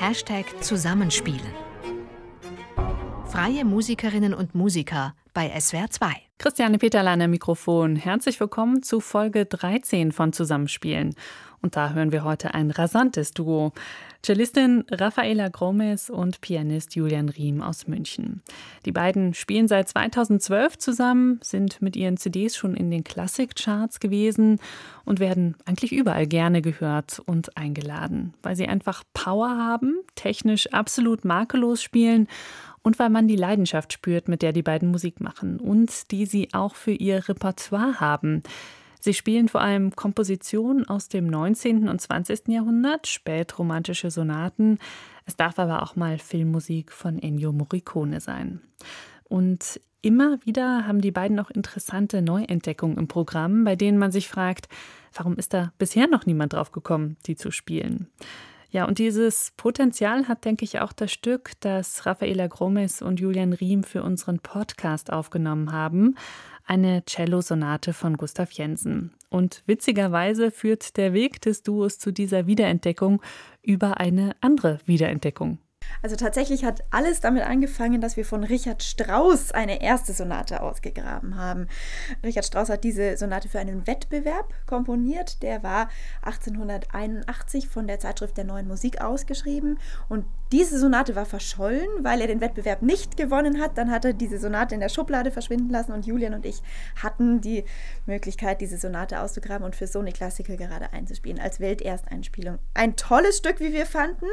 Hashtag Zusammenspielen. Freie Musikerinnen und Musiker bei SWR 2. Christiane Peterlein Mikrofon. Herzlich willkommen zu Folge 13 von Zusammenspielen. Und da hören wir heute ein rasantes Duo. Cellistin Rafaela Gromes und Pianist Julian Riem aus München. Die beiden spielen seit 2012 zusammen, sind mit ihren CDs schon in den Klassikcharts gewesen und werden eigentlich überall gerne gehört und eingeladen, weil sie einfach Power haben, technisch absolut makellos spielen und weil man die Leidenschaft spürt, mit der die beiden Musik machen und die sie auch für ihr Repertoire haben. Sie spielen vor allem Kompositionen aus dem 19. und 20. Jahrhundert, spätromantische Sonaten. Es darf aber auch mal Filmmusik von Ennio Morricone sein. Und immer wieder haben die beiden auch interessante Neuentdeckungen im Programm, bei denen man sich fragt, warum ist da bisher noch niemand drauf gekommen, die zu spielen? Ja, und dieses Potenzial hat, denke ich, auch das Stück, das Rafaela Gromes und Julian Riem für unseren Podcast aufgenommen haben eine Cello-Sonate von Gustav Jensen. Und witzigerweise führt der Weg des Duos zu dieser Wiederentdeckung über eine andere Wiederentdeckung. Also tatsächlich hat alles damit angefangen, dass wir von Richard Strauss eine erste Sonate ausgegraben haben. Richard Strauss hat diese Sonate für einen Wettbewerb komponiert. Der war 1881 von der Zeitschrift der Neuen Musik ausgeschrieben. Und diese Sonate war verschollen, weil er den Wettbewerb nicht gewonnen hat. Dann hat er diese Sonate in der Schublade verschwinden lassen und Julian und ich hatten die Möglichkeit, diese Sonate auszugraben und für so eine Klassiker gerade einzuspielen, als Weltersteinspielung. Ein tolles Stück, wie wir fanden.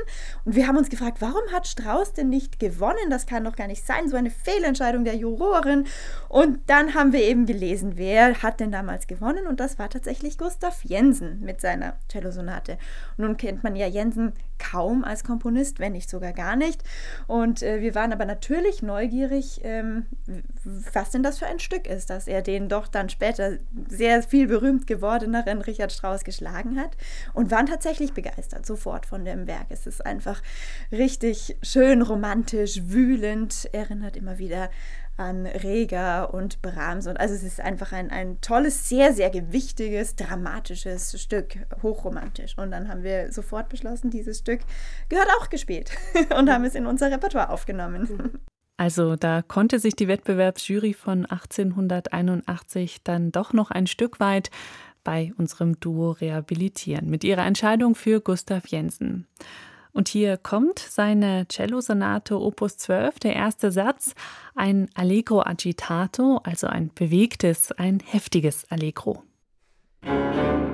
Und wir haben uns gefragt, warum hat Strauß denn nicht gewonnen? Das kann doch gar nicht sein. So eine Fehlentscheidung der Jurorin. Und dann haben wir eben gelesen, wer hat denn damals gewonnen? Und das war tatsächlich Gustav Jensen mit seiner Cellosonate. Nun kennt man ja Jensen kaum als Komponist, wenn nicht sogar gar nicht. Und äh, wir waren aber natürlich neugierig, ähm, was denn das für ein Stück ist, dass er den doch dann später sehr viel berühmt gewordeneren Richard Strauss geschlagen hat und waren tatsächlich begeistert sofort von dem Werk. Es ist einfach richtig schön romantisch, wühlend, erinnert immer wieder an Reger und Brahms. Und also es ist einfach ein, ein tolles, sehr, sehr gewichtiges, dramatisches Stück, hochromantisch. Und dann haben wir sofort beschlossen, dieses Stück gehört auch gespielt und haben es in unser Repertoire aufgenommen. Also da konnte sich die Wettbewerbsjury von 1881 dann doch noch ein Stück weit bei unserem Duo rehabilitieren mit ihrer Entscheidung für Gustav Jensen. Und hier kommt seine Cellosonate Opus 12, der erste Satz, ein Allegro agitato, also ein bewegtes, ein heftiges Allegro. Musik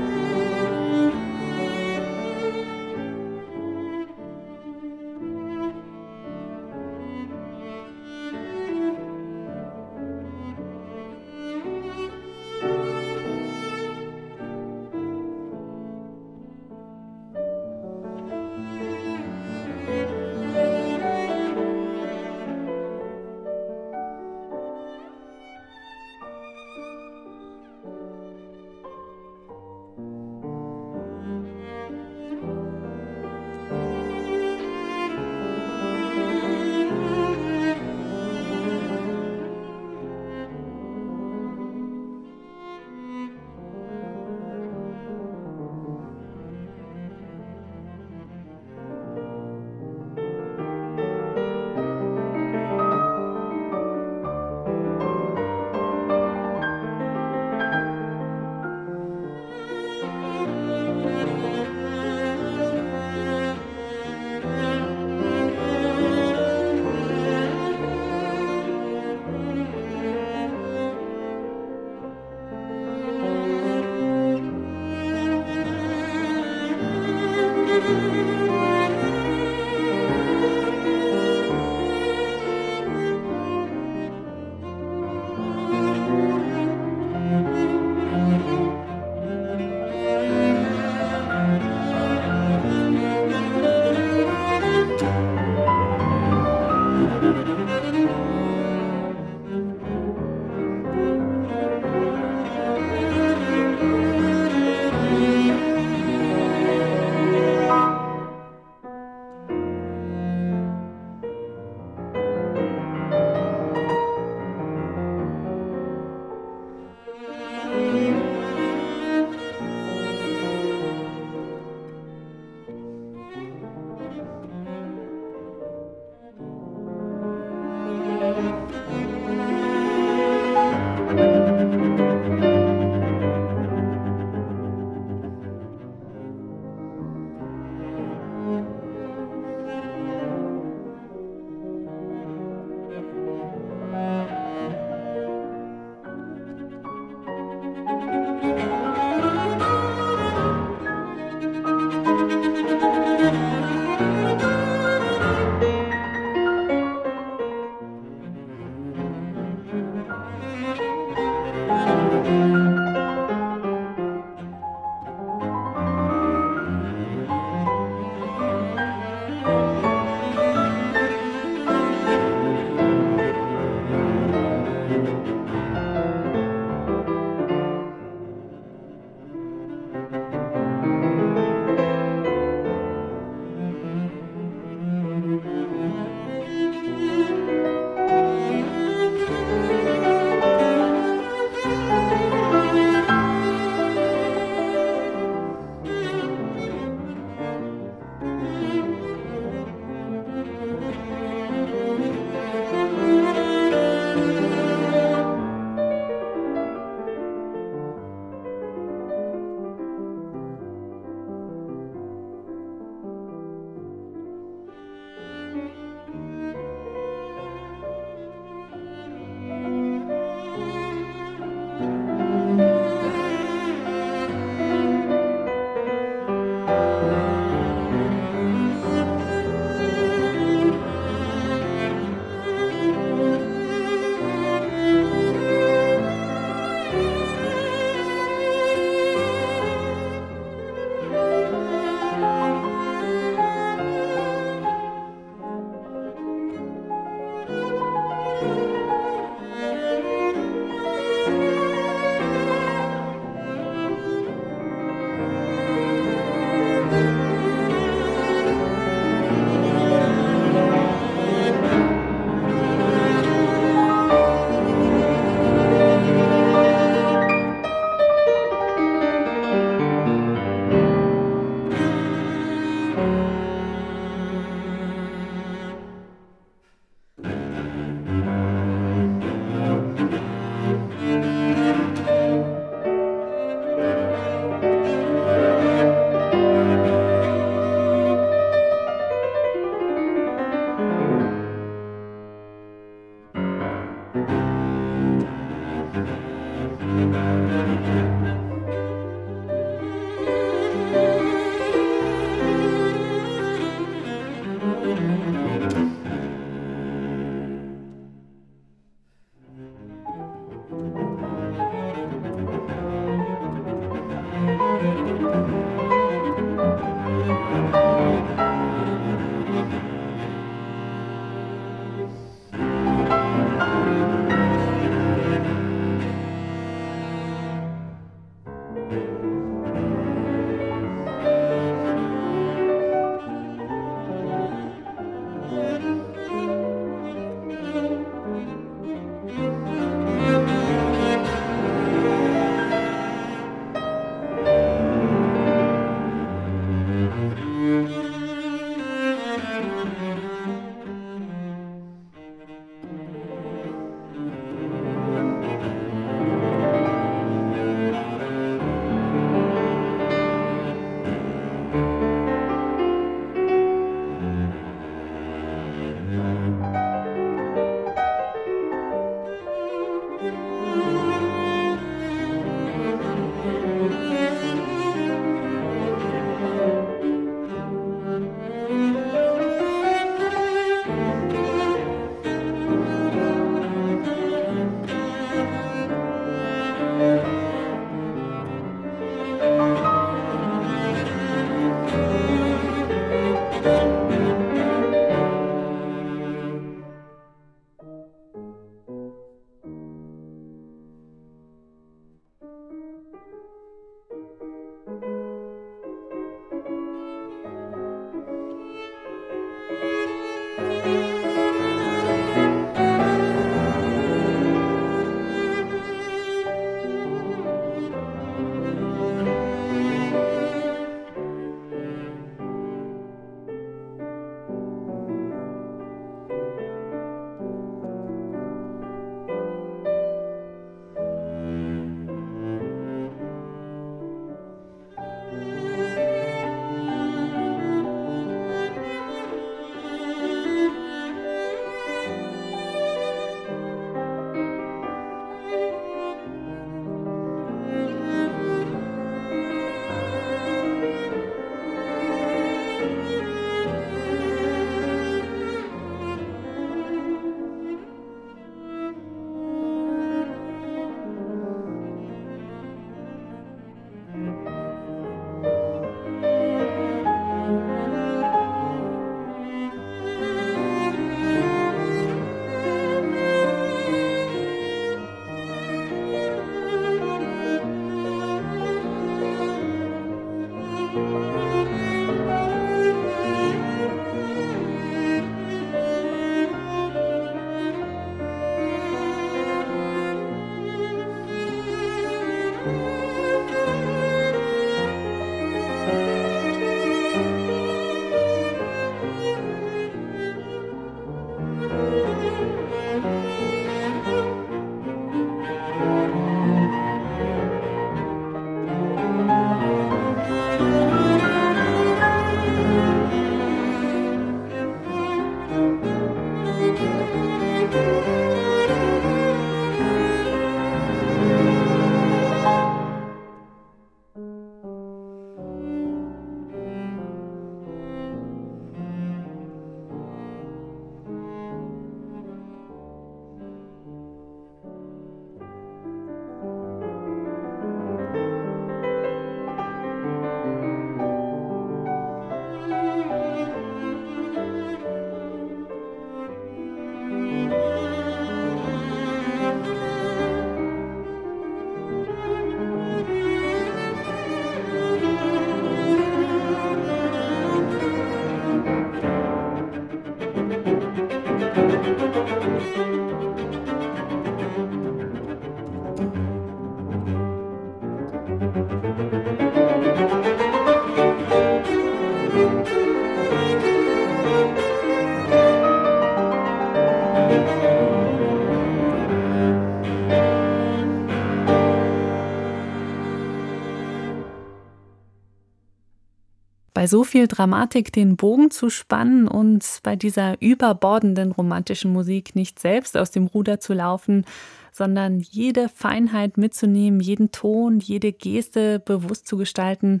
Bei so viel Dramatik den Bogen zu spannen und bei dieser überbordenden romantischen Musik nicht selbst aus dem Ruder zu laufen, sondern jede Feinheit mitzunehmen, jeden Ton, jede Geste bewusst zu gestalten.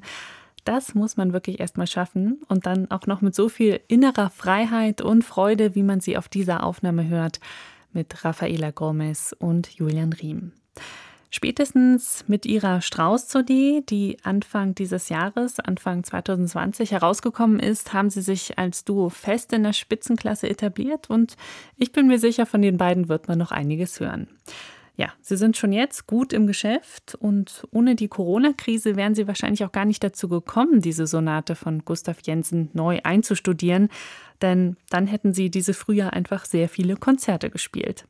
Das muss man wirklich erstmal schaffen und dann auch noch mit so viel innerer Freiheit und Freude, wie man sie auf dieser Aufnahme hört, mit Rafaela Gomez und Julian Riem. Spätestens mit ihrer Strauß-CD, die Anfang dieses Jahres, Anfang 2020 herausgekommen ist, haben sie sich als Duo fest in der Spitzenklasse etabliert und ich bin mir sicher, von den beiden wird man noch einiges hören. Ja, sie sind schon jetzt gut im Geschäft und ohne die Corona-Krise wären sie wahrscheinlich auch gar nicht dazu gekommen, diese Sonate von Gustav Jensen neu einzustudieren, denn dann hätten sie diese Frühjahr einfach sehr viele Konzerte gespielt.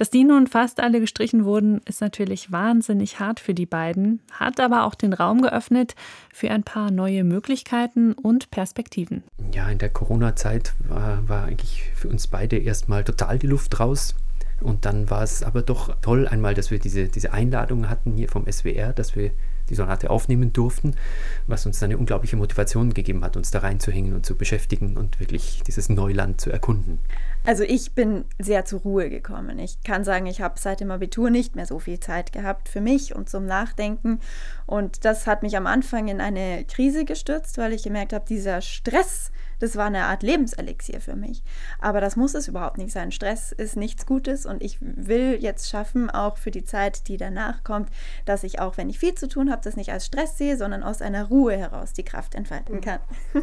Dass die nun fast alle gestrichen wurden, ist natürlich wahnsinnig hart für die beiden, hat aber auch den Raum geöffnet für ein paar neue Möglichkeiten und Perspektiven. Ja, in der Corona-Zeit war, war eigentlich für uns beide erstmal total die Luft raus. Und dann war es aber doch toll einmal, dass wir diese, diese Einladung hatten hier vom SWR, dass wir die Sonate aufnehmen durften, was uns eine unglaubliche Motivation gegeben hat, uns da reinzuhängen und zu beschäftigen und wirklich dieses Neuland zu erkunden. Also ich bin sehr zur Ruhe gekommen. Ich kann sagen, ich habe seit dem Abitur nicht mehr so viel Zeit gehabt für mich und zum Nachdenken. Und das hat mich am Anfang in eine Krise gestürzt, weil ich gemerkt habe, dieser Stress, das war eine Art Lebenselixier für mich. Aber das muss es überhaupt nicht sein. Stress ist nichts Gutes und ich will jetzt schaffen, auch für die Zeit, die danach kommt, dass ich auch, wenn ich viel zu tun habe, das nicht als Stress sehe, sondern aus einer Ruhe heraus die Kraft entfalten kann.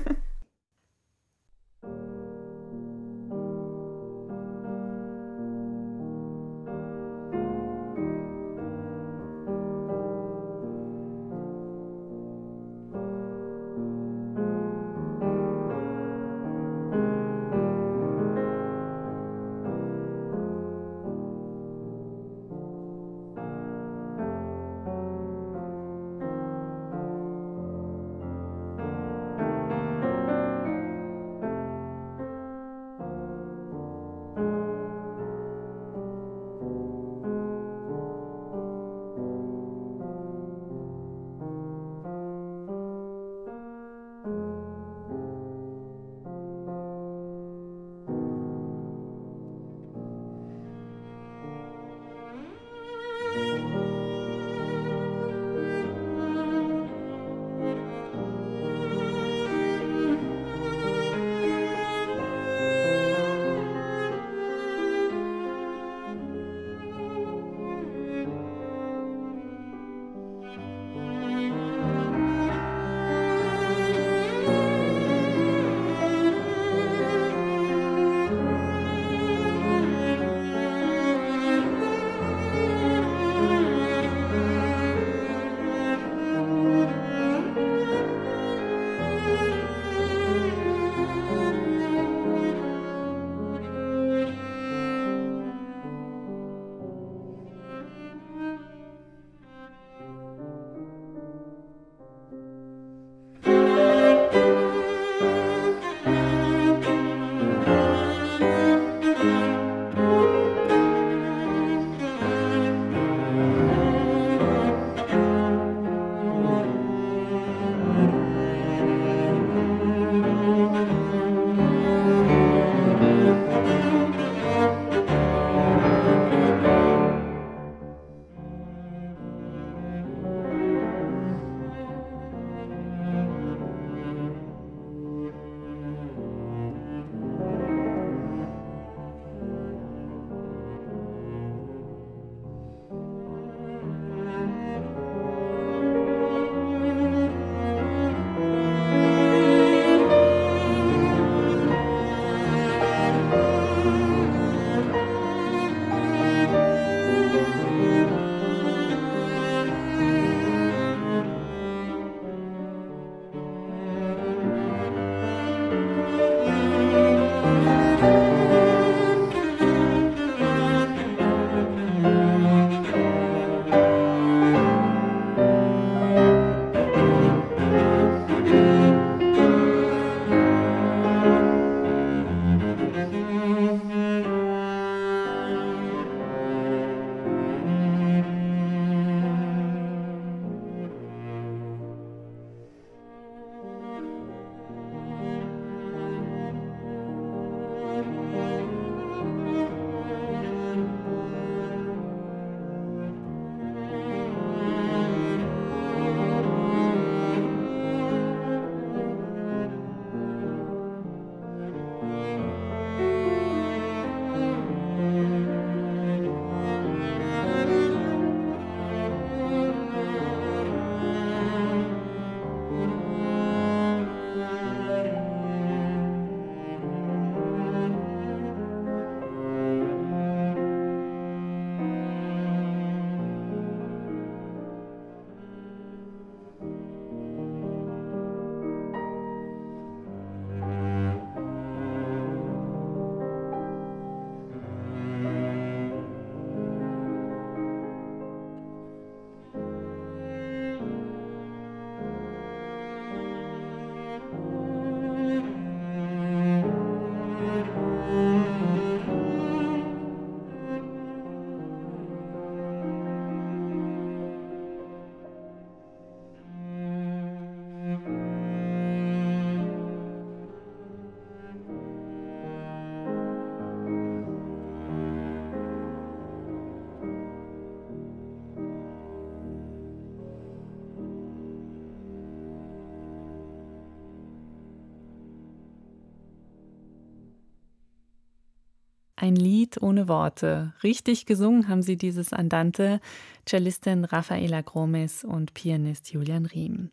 ein Lied ohne Worte. Richtig gesungen haben sie dieses Andante, Cellistin Rafaela Gromes und Pianist Julian Riem.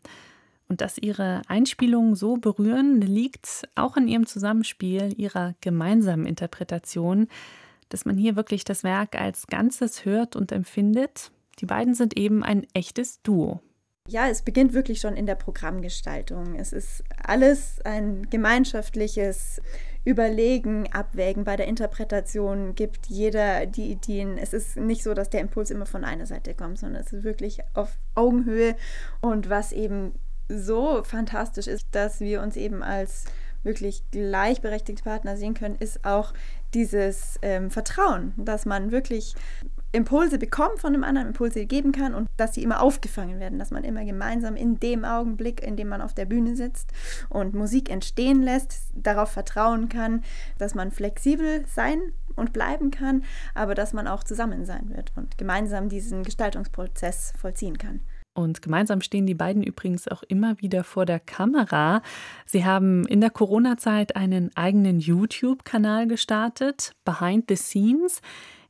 Und dass ihre Einspielungen so berühren, liegt auch in ihrem Zusammenspiel, ihrer gemeinsamen Interpretation, dass man hier wirklich das Werk als Ganzes hört und empfindet. Die beiden sind eben ein echtes Duo. Ja, es beginnt wirklich schon in der Programmgestaltung. Es ist alles ein gemeinschaftliches Überlegen, Abwägen. Bei der Interpretation gibt jeder die Ideen. Es ist nicht so, dass der Impuls immer von einer Seite kommt, sondern es ist wirklich auf Augenhöhe. Und was eben so fantastisch ist, dass wir uns eben als wirklich gleichberechtigte Partner sehen können, ist auch dieses ähm, Vertrauen, dass man wirklich Impulse bekommt von dem anderen, Impulse geben kann und dass sie immer aufgefangen werden, dass man immer gemeinsam in dem Augenblick, in dem man auf der Bühne sitzt und Musik entstehen lässt, darauf vertrauen kann, dass man flexibel sein und bleiben kann, aber dass man auch zusammen sein wird und gemeinsam diesen Gestaltungsprozess vollziehen kann. Und gemeinsam stehen die beiden übrigens auch immer wieder vor der Kamera. Sie haben in der Corona-Zeit einen eigenen YouTube-Kanal gestartet, Behind the Scenes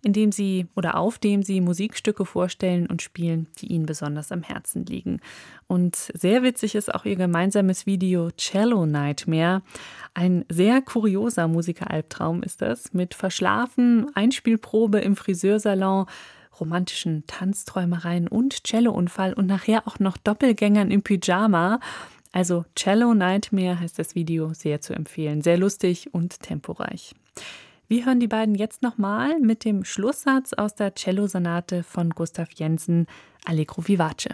in dem sie oder auf dem sie Musikstücke vorstellen und spielen, die ihnen besonders am Herzen liegen. Und sehr witzig ist auch ihr gemeinsames Video Cello Nightmare. Ein sehr kurioser Musikeralbtraum ist das, mit Verschlafen, Einspielprobe im Friseursalon, romantischen Tanzträumereien und Cellounfall und nachher auch noch Doppelgängern im Pyjama. Also Cello Nightmare heißt das Video, sehr zu empfehlen. Sehr lustig und temporeich. Wir hören die beiden jetzt nochmal mit dem Schlusssatz aus der Cellosonate von Gustav Jensen, Allegro Vivace.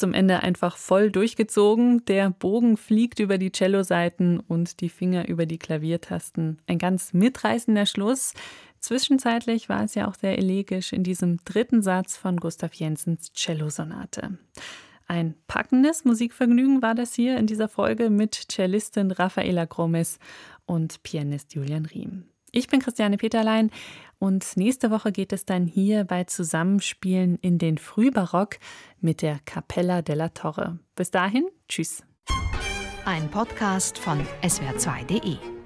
zum Ende einfach voll durchgezogen. Der Bogen fliegt über die Celloseiten und die Finger über die Klaviertasten. Ein ganz mitreißender Schluss. Zwischenzeitlich war es ja auch sehr elegisch in diesem dritten Satz von Gustav Jensens Cellosonate. Ein packendes Musikvergnügen war das hier in dieser Folge mit Cellistin Raffaela Gromes und Pianist Julian Riem. Ich bin Christiane Peterlein und nächste Woche geht es dann hier bei Zusammenspielen in den Frühbarock mit der Capella della Torre. Bis dahin, tschüss. Ein Podcast von swr2.de